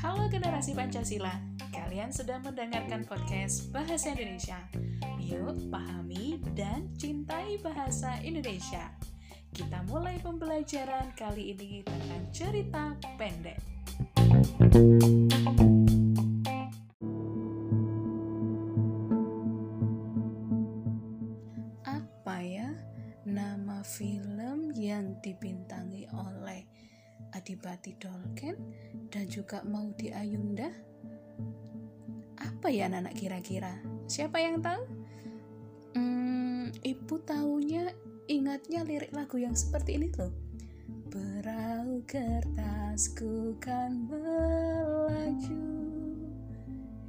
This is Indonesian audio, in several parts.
Halo generasi Pancasila, kalian sudah mendengarkan podcast Bahasa Indonesia. Yuk, pahami dan cintai bahasa Indonesia. Kita mulai pembelajaran kali ini dengan cerita pendek. Apa Adipati Dolken dan juga Maudi Ayunda? Apa ya anak kira-kira? Siapa yang tahu? Hmm, ibu tahunya ingatnya lirik lagu yang seperti ini loh. Perahu kertasku kan melaju.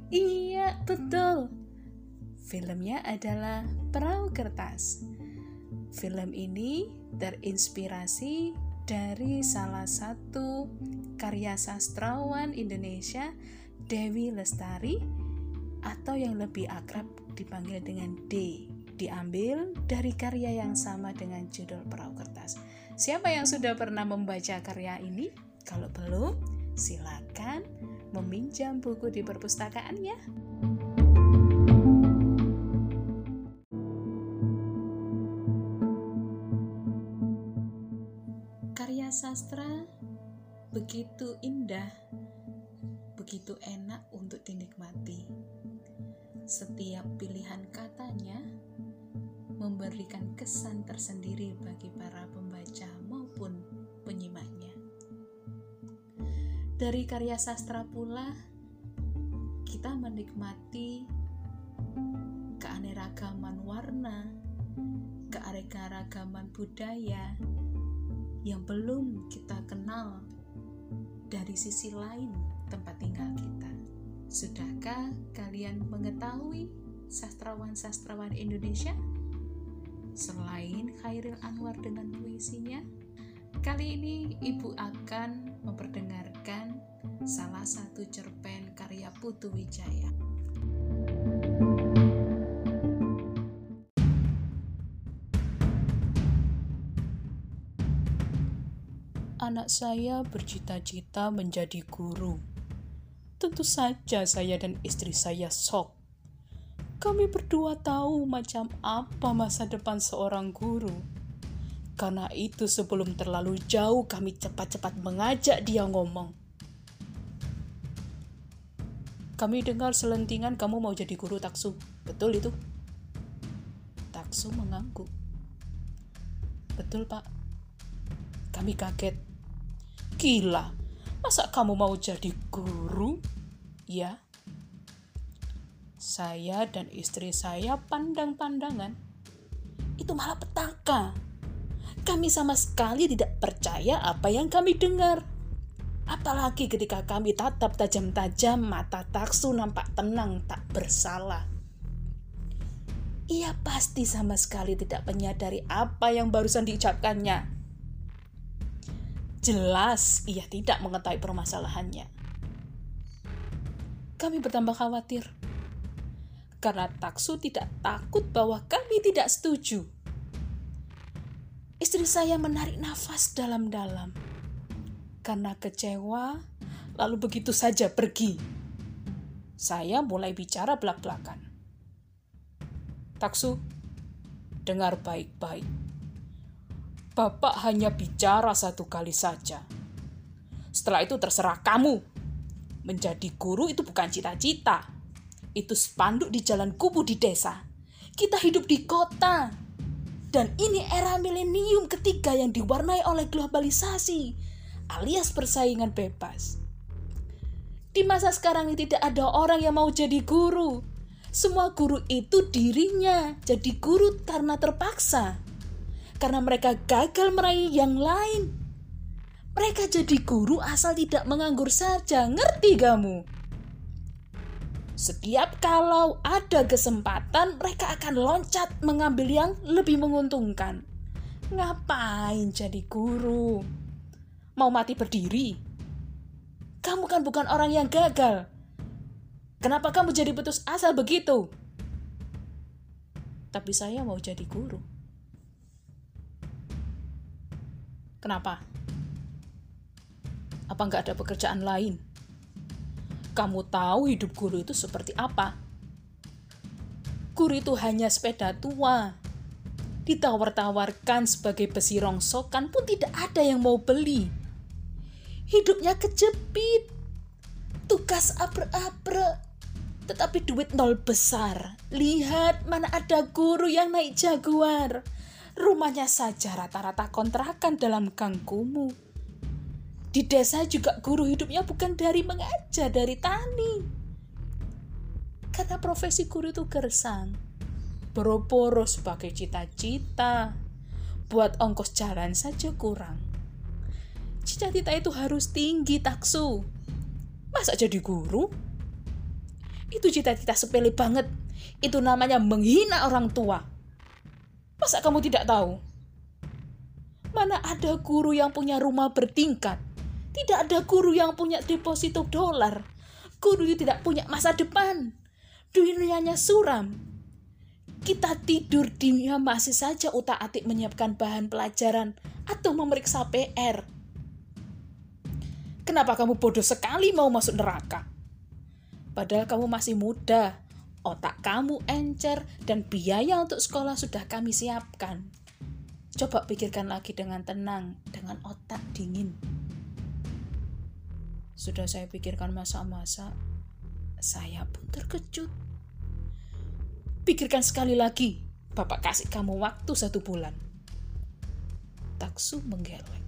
Iya, betul. Filmnya adalah Perahu Kertas. Film ini terinspirasi dari salah satu karya sastrawan Indonesia Dewi Lestari atau yang lebih akrab dipanggil dengan D diambil dari karya yang sama dengan judul Perahu Kertas. Siapa yang sudah pernah membaca karya ini? Kalau belum, silakan meminjam buku di perpustakaan ya. Sastra begitu indah, begitu enak untuk dinikmati. Setiap pilihan katanya memberikan kesan tersendiri bagi para pembaca maupun penyimaknya. Dari karya sastra pula, kita menikmati keanekaragaman warna, keanekaragaman budaya yang belum kita kenal dari sisi lain tempat tinggal kita. Sudahkah kalian mengetahui sastrawan-sastrawan Indonesia? Selain Khairil Anwar dengan puisinya, kali ini Ibu akan memperdengarkan salah satu cerpen karya Putu Wijaya. Anak saya bercita-cita menjadi guru. Tentu saja saya dan istri saya sok. Kami berdua tahu macam apa masa depan seorang guru. Karena itu sebelum terlalu jauh kami cepat-cepat mengajak dia ngomong. Kami dengar selentingan kamu mau jadi guru taksu. Betul itu? Taksu mengangguk. Betul pak. Kami kaget. Gila, masa kamu mau jadi guru? Ya. Saya dan istri saya pandang-pandangan. Itu malah petaka. Kami sama sekali tidak percaya apa yang kami dengar. Apalagi ketika kami tatap tajam-tajam mata taksu nampak tenang tak bersalah. Ia pasti sama sekali tidak menyadari apa yang barusan diucapkannya. Jelas ia tidak mengetahui permasalahannya. Kami bertambah khawatir karena Taksu tidak takut bahwa kami tidak setuju. Istri saya menarik nafas dalam-dalam karena kecewa, lalu begitu saja pergi. Saya mulai bicara belak-belakan. Taksu, dengar baik-baik. Bapak hanya bicara satu kali saja. Setelah itu terserah kamu. Menjadi guru itu bukan cita-cita. Itu spanduk di jalan kubu di desa. Kita hidup di kota. Dan ini era milenium ketiga yang diwarnai oleh globalisasi alias persaingan bebas. Di masa sekarang ini tidak ada orang yang mau jadi guru. Semua guru itu dirinya jadi guru karena terpaksa karena mereka gagal meraih yang lain. Mereka jadi guru asal tidak menganggur saja, ngerti kamu? Setiap kalau ada kesempatan, mereka akan loncat mengambil yang lebih menguntungkan. Ngapain jadi guru? Mau mati berdiri? Kamu kan bukan orang yang gagal. Kenapa kamu jadi putus asa begitu? Tapi saya mau jadi guru. Kenapa? Apa nggak ada pekerjaan lain? Kamu tahu hidup guru itu seperti apa? Guru itu hanya sepeda tua. Ditawar-tawarkan sebagai besi rongsokan pun tidak ada yang mau beli. Hidupnya kejepit. Tugas apre-apre. Tetapi duit nol besar. Lihat mana ada guru yang naik jaguar. Rumahnya saja rata-rata kontrakan dalam gang kumuh di desa juga guru hidupnya bukan dari mengajar, dari tani. Karena profesi guru itu gersang. Boro-boro sebagai cita-cita. Buat ongkos jalan saja kurang. Cita-cita itu harus tinggi taksu. Masa jadi guru? Itu cita-cita sepele banget. Itu namanya menghina orang tua. Masa kamu tidak tahu? Mana ada guru yang punya rumah bertingkat, tidak ada guru yang punya deposito dolar. Guru itu tidak punya masa depan. Dunianya suram. Kita tidur di masih saja utak-atik menyiapkan bahan pelajaran atau memeriksa PR. Kenapa kamu bodoh sekali mau masuk neraka? Padahal kamu masih muda, otak kamu encer, dan biaya untuk sekolah sudah kami siapkan. Coba pikirkan lagi dengan tenang, dengan otak dingin. Sudah saya pikirkan masa-masa, saya pun terkejut. Pikirkan sekali lagi, Bapak kasih kamu waktu satu bulan. Taksu menggeleng.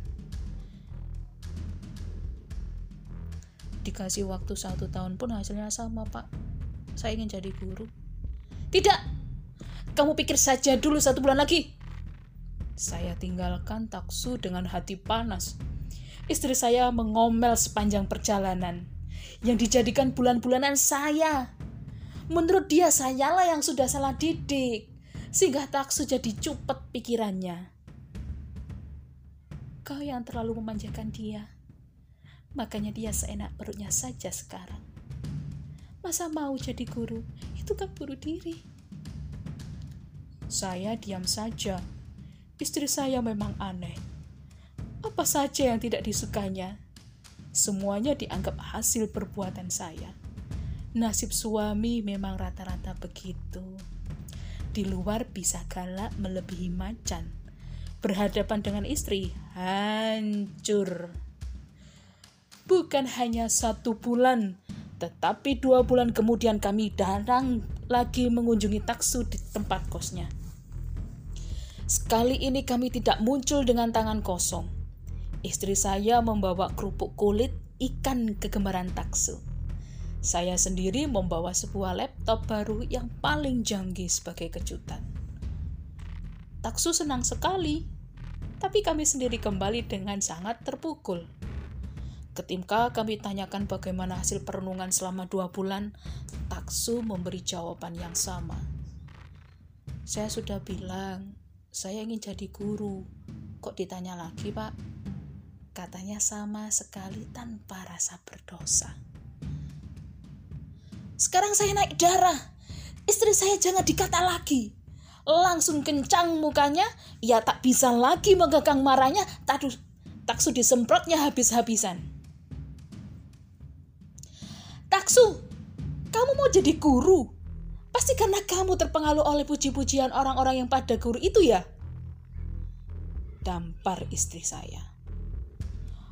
Dikasih waktu satu tahun pun hasilnya sama, Pak. Saya ingin jadi guru. Tidak! Kamu pikir saja dulu satu bulan lagi. Saya tinggalkan taksu dengan hati panas Istri saya mengomel sepanjang perjalanan yang dijadikan bulan-bulanan saya. Menurut dia sayalah yang sudah salah didik, sehingga taksu jadi cupet pikirannya. Kau yang terlalu memanjakan dia, makanya dia seenak perutnya saja sekarang. Masa mau jadi guru? Itu kan bunuh diri. Saya diam saja. Istri saya memang aneh apa saja yang tidak disukanya. Semuanya dianggap hasil perbuatan saya. Nasib suami memang rata-rata begitu. Di luar bisa galak melebihi macan. Berhadapan dengan istri, hancur. Bukan hanya satu bulan, tetapi dua bulan kemudian kami datang lagi mengunjungi taksu di tempat kosnya. Sekali ini kami tidak muncul dengan tangan kosong. Istri saya membawa kerupuk kulit ikan kegemaran taksu. Saya sendiri membawa sebuah laptop baru yang paling canggih sebagai kejutan. Taksu senang sekali, tapi kami sendiri kembali dengan sangat terpukul. Ketika kami tanyakan bagaimana hasil perenungan selama dua bulan, Taksu memberi jawaban yang sama. Saya sudah bilang, saya ingin jadi guru. Kok ditanya lagi, Pak? Katanya sama sekali tanpa rasa berdosa. Sekarang saya naik darah. Istri saya jangan dikata lagi. Langsung kencang mukanya, ia tak bisa lagi menggagang marahnya, tak taksu disemprotnya habis-habisan. Taksu, kamu mau jadi guru? Pasti karena kamu terpengaruh oleh puji-pujian orang-orang yang pada guru itu ya? Dampar istri saya.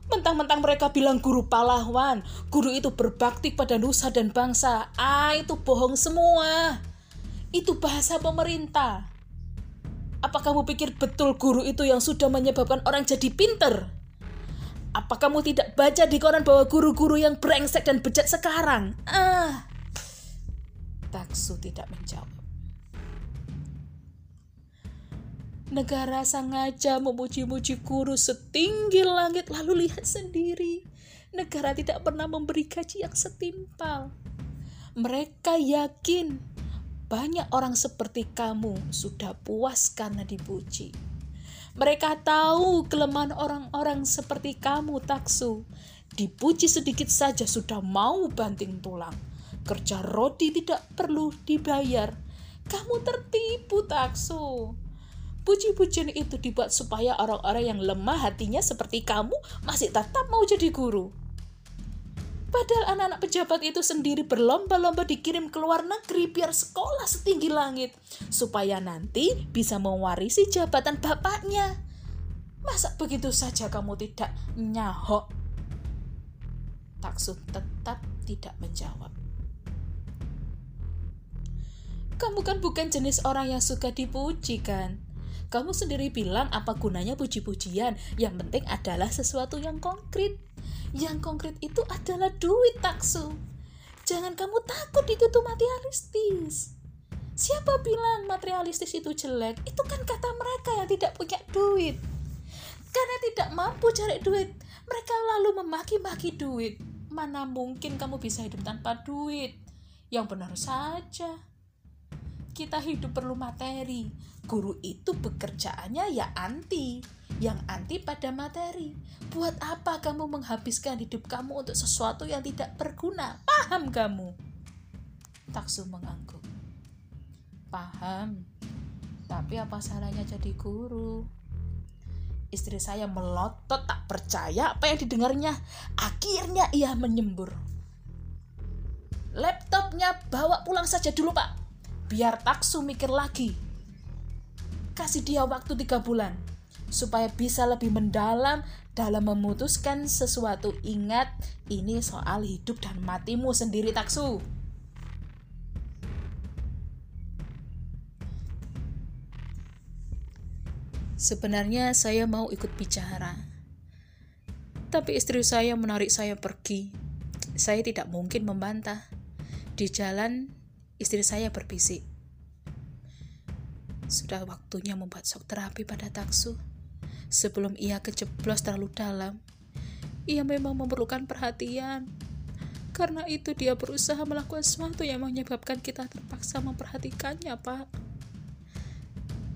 Mentang-mentang mereka bilang guru pahlawan, guru itu berbakti pada nusa dan bangsa. Ah, itu bohong semua. Itu bahasa pemerintah. Apa kamu pikir betul guru itu yang sudah menyebabkan orang jadi pinter? Apa kamu tidak baca di koran bahwa guru-guru yang brengsek dan bejat sekarang? Ah. Taksu tidak menjawab. Negara sengaja memuji-muji guru setinggi langit lalu lihat sendiri. Negara tidak pernah memberi gaji yang setimpal. Mereka yakin banyak orang seperti kamu sudah puas karena dipuji. Mereka tahu kelemahan orang-orang seperti kamu, Taksu. Dipuji sedikit saja sudah mau banting tulang. Kerja roti tidak perlu dibayar. Kamu tertipu, Taksu. Puji-pujian itu dibuat supaya orang-orang yang lemah hatinya seperti kamu masih tetap mau jadi guru. Padahal anak-anak pejabat itu sendiri berlomba-lomba dikirim ke luar negeri biar sekolah setinggi langit. Supaya nanti bisa mewarisi jabatan bapaknya. Masa begitu saja kamu tidak nyahok? Taksud tetap tidak menjawab. Kamu kan bukan jenis orang yang suka dipuji kan? Kamu sendiri bilang apa gunanya puji-pujian, yang penting adalah sesuatu yang konkret. Yang konkret itu adalah duit taksu. Jangan kamu takut itu tuh materialistis. Siapa bilang materialistis itu jelek? Itu kan kata mereka yang tidak punya duit. Karena tidak mampu cari duit, mereka lalu memaki-maki duit. Mana mungkin kamu bisa hidup tanpa duit? Yang benar saja. Kita hidup perlu materi. Guru itu bekerjaannya ya anti yang anti pada materi. Buat apa kamu menghabiskan hidup kamu untuk sesuatu yang tidak berguna? Paham kamu? Taksu mengangguk. Paham. Tapi apa salahnya jadi guru? Istri saya melotot tak percaya apa yang didengarnya. Akhirnya ia menyembur. Laptopnya bawa pulang saja dulu pak. Biar taksu mikir lagi. Kasih dia waktu tiga bulan supaya bisa lebih mendalam dalam memutuskan sesuatu. Ingat, ini soal hidup dan matimu sendiri taksu. Sebenarnya saya mau ikut bicara. Tapi istri saya menarik saya pergi. Saya tidak mungkin membantah. Di jalan, istri saya berbisik. Sudah waktunya membuat shock terapi pada taksu sebelum ia kejeblos terlalu dalam. Ia memang memerlukan perhatian. Karena itu dia berusaha melakukan sesuatu yang menyebabkan kita terpaksa memperhatikannya, Pak.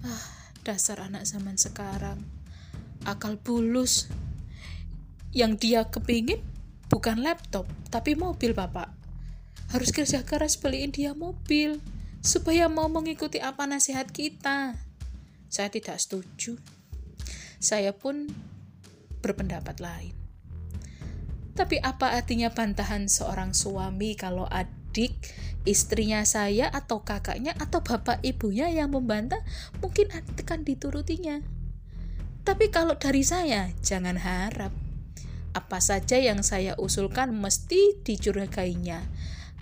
Ah, dasar anak zaman sekarang. Akal bulus. Yang dia kepingin bukan laptop, tapi mobil, Bapak. Harus kerja keras beliin dia mobil supaya mau mengikuti apa nasihat kita. Saya tidak setuju saya pun berpendapat lain. Tapi apa artinya bantahan seorang suami kalau adik, istrinya saya atau kakaknya atau bapak ibunya yang membantah mungkin akan diturutinya. Tapi kalau dari saya, jangan harap. Apa saja yang saya usulkan mesti dicurigainya.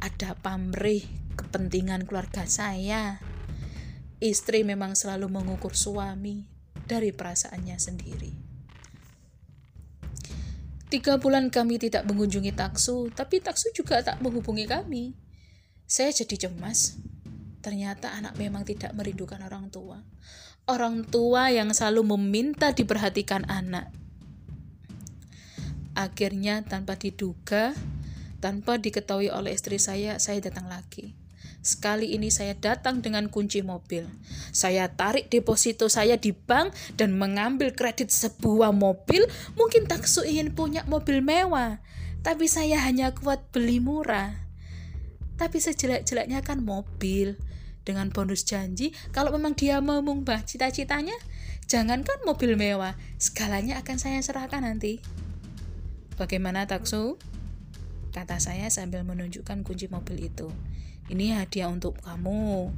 Ada pamrih kepentingan keluarga saya. Istri memang selalu mengukur suami, dari perasaannya sendiri. Tiga bulan kami tidak mengunjungi Taksu, tapi Taksu juga tak menghubungi kami. Saya jadi cemas. Ternyata anak memang tidak merindukan orang tua. Orang tua yang selalu meminta diperhatikan anak. Akhirnya tanpa diduga, tanpa diketahui oleh istri saya, saya datang lagi. Sekali ini saya datang dengan kunci mobil. Saya tarik deposito saya di bank dan mengambil kredit sebuah mobil. Mungkin taksu ingin punya mobil mewah, tapi saya hanya kuat beli murah. Tapi sejelek-jeleknya kan mobil. Dengan bonus janji, kalau memang dia mau mengubah cita-citanya, jangankan mobil mewah, segalanya akan saya serahkan nanti. Bagaimana taksu? Kata saya sambil menunjukkan kunci mobil itu ini hadiah untuk kamu.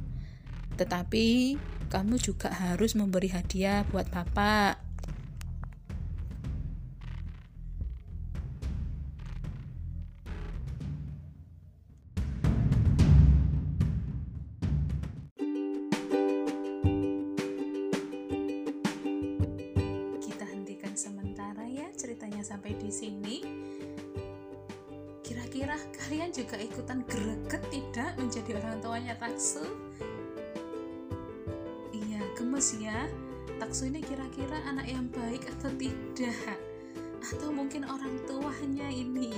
Tetapi kamu juga harus memberi hadiah buat bapak. Kalian juga ikutan greget tidak menjadi orang tuanya Taksu? Iya, gemes ya. Taksu ini kira-kira anak yang baik atau tidak? Atau mungkin orang tuanya ini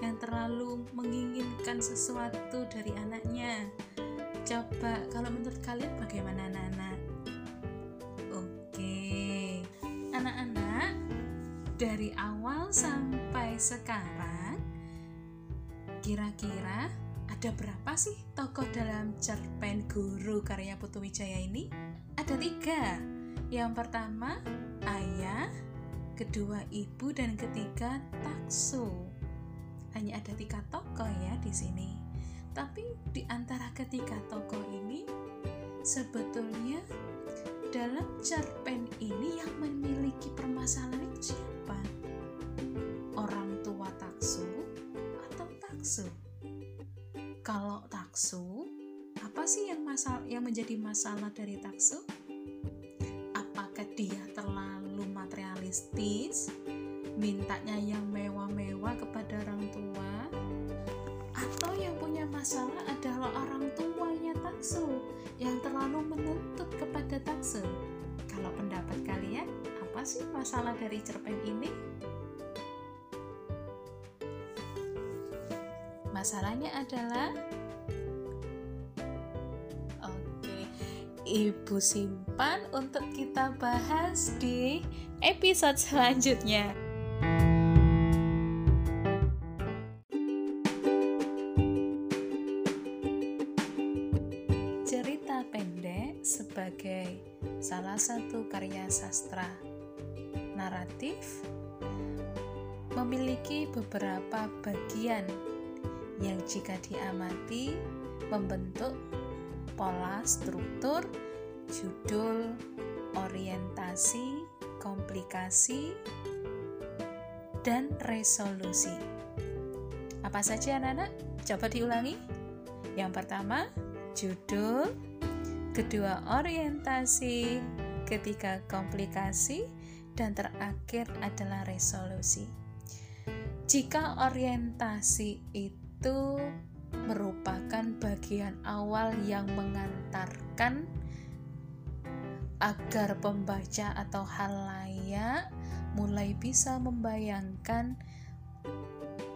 yang terlalu menginginkan sesuatu dari anaknya? Coba kalau menurut kalian bagaimana anak-anak? Oke, anak-anak dari awal sampai sekarang Kira-kira ada berapa sih tokoh dalam cerpen Guru karya Putu Wijaya ini? Ada tiga. Yang pertama, ayah, kedua ibu dan ketiga taksu. Hanya ada tiga tokoh ya di sini. Tapi di antara ketiga tokoh ini sebetulnya dalam cerpen ini yang memiliki permasalahan itu siapa? Taksu? Kalau taksu, apa sih yang masalah yang menjadi masalah dari taksu? Apakah dia terlalu materialistis, mintanya yang mewah-mewah kepada orang tua, atau yang punya masalah adalah orang tuanya taksu yang terlalu menuntut kepada taksu? Kalau pendapat kalian, apa sih masalah dari cerpen ini? Masalahnya adalah Oke, Ibu simpan untuk kita bahas di episode selanjutnya. Cerita pendek sebagai salah satu karya sastra naratif memiliki beberapa bagian yang jika diamati membentuk pola struktur, judul, orientasi, komplikasi, dan resolusi. Apa saja anak-anak? Coba diulangi. Yang pertama, judul, kedua orientasi, ketiga komplikasi, dan terakhir adalah resolusi. Jika orientasi itu merupakan bagian awal yang mengantarkan agar pembaca atau halayak mulai bisa membayangkan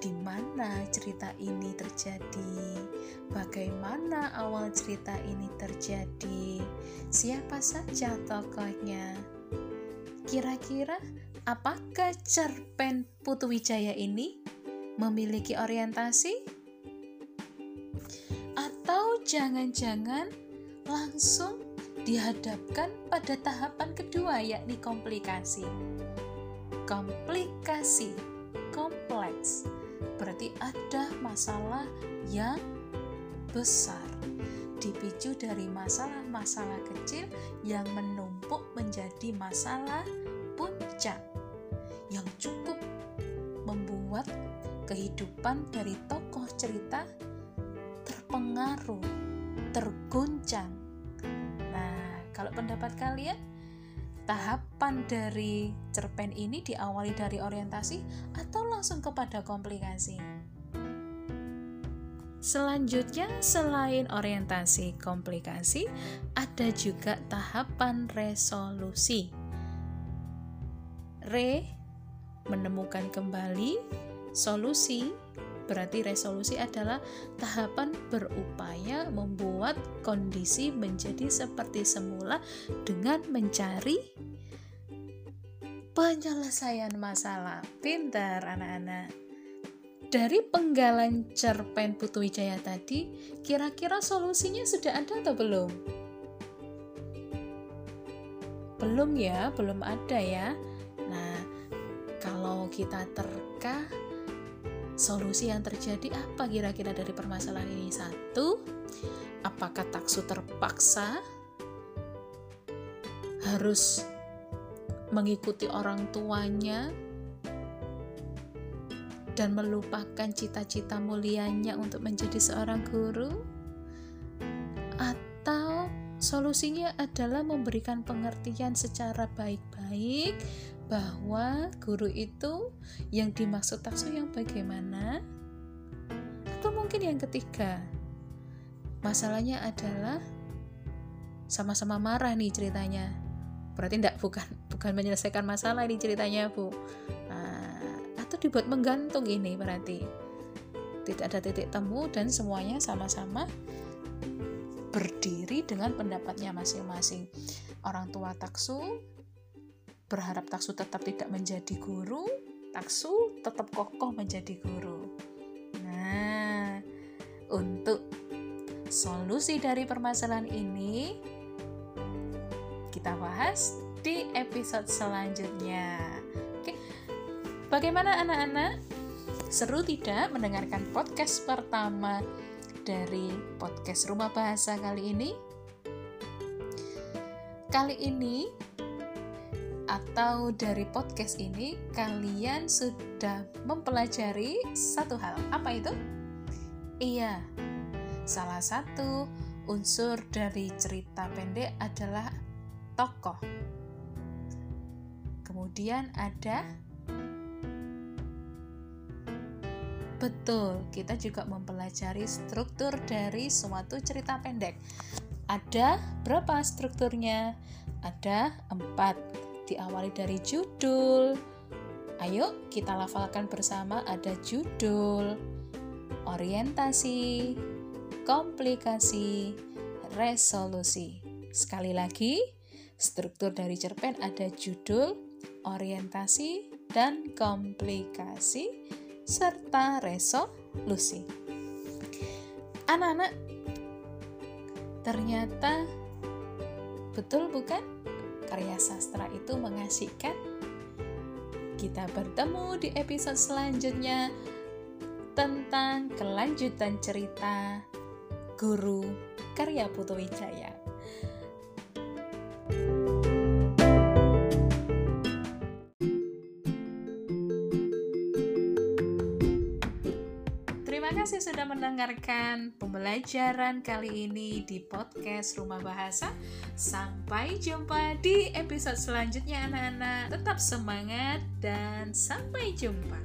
di mana cerita ini terjadi, bagaimana awal cerita ini terjadi, siapa saja tokohnya. Kira-kira apakah cerpen Putu Wijaya ini memiliki orientasi? Atau jangan-jangan langsung dihadapkan pada tahapan kedua yakni komplikasi. Komplikasi, kompleks, berarti ada masalah yang besar dipicu dari masalah-masalah kecil yang menumpuk menjadi masalah puncak yang cukup membuat kehidupan dari tokoh cerita terpengaruh, terguncang. Nah, kalau pendapat kalian, tahapan dari cerpen ini diawali dari orientasi atau langsung kepada komplikasi? Selanjutnya, selain orientasi komplikasi, ada juga tahapan resolusi. Re menemukan kembali solusi, berarti resolusi adalah tahapan berupaya membuat kondisi menjadi seperti semula dengan mencari penyelesaian masalah. Pintar anak-anak. Dari penggalan cerpen Putu Wijaya tadi, kira-kira solusinya sudah ada atau belum? Belum ya, belum ada ya. Nah, kalau kita terka, solusi yang terjadi apa kira-kira dari permasalahan ini? Satu, apakah taksu terpaksa harus mengikuti orang tuanya dan melupakan cita-cita mulianya untuk menjadi seorang guru? Atau solusinya adalah memberikan pengertian secara baik-baik bahwa guru itu yang dimaksud taksu yang bagaimana? Atau mungkin yang ketiga, masalahnya adalah sama-sama marah nih ceritanya. Berarti tidak bukan bukan menyelesaikan masalah ini ceritanya, Bu dibuat menggantung ini berarti tidak ada titik temu dan semuanya sama-sama berdiri dengan pendapatnya masing-masing. Orang tua taksu berharap taksu tetap tidak menjadi guru, taksu tetap kokoh menjadi guru. Nah, untuk solusi dari permasalahan ini kita bahas di episode selanjutnya. Oke, bagaimana anak-anak? Seru tidak mendengarkan podcast pertama dari podcast Rumah Bahasa kali ini? Kali ini atau dari podcast ini kalian sudah mempelajari satu hal. Apa itu? Iya, salah satu unsur dari cerita pendek adalah tokoh. Kemudian ada Betul, kita juga mempelajari struktur dari suatu cerita pendek. Ada berapa strukturnya? Ada empat diawali dari judul. Ayo kita lafalkan bersama ada judul, orientasi, komplikasi, resolusi. Sekali lagi, struktur dari cerpen ada judul, orientasi, dan komplikasi, serta resolusi. Anak-anak, ternyata betul bukan? Karya sastra itu mengasihkan? Kita bertemu di episode selanjutnya tentang kelanjutan cerita Guru Karya Putu Wijaya. Mendengarkan pembelajaran kali ini di podcast Rumah Bahasa. Sampai jumpa di episode selanjutnya anak-anak. Tetap semangat dan sampai jumpa.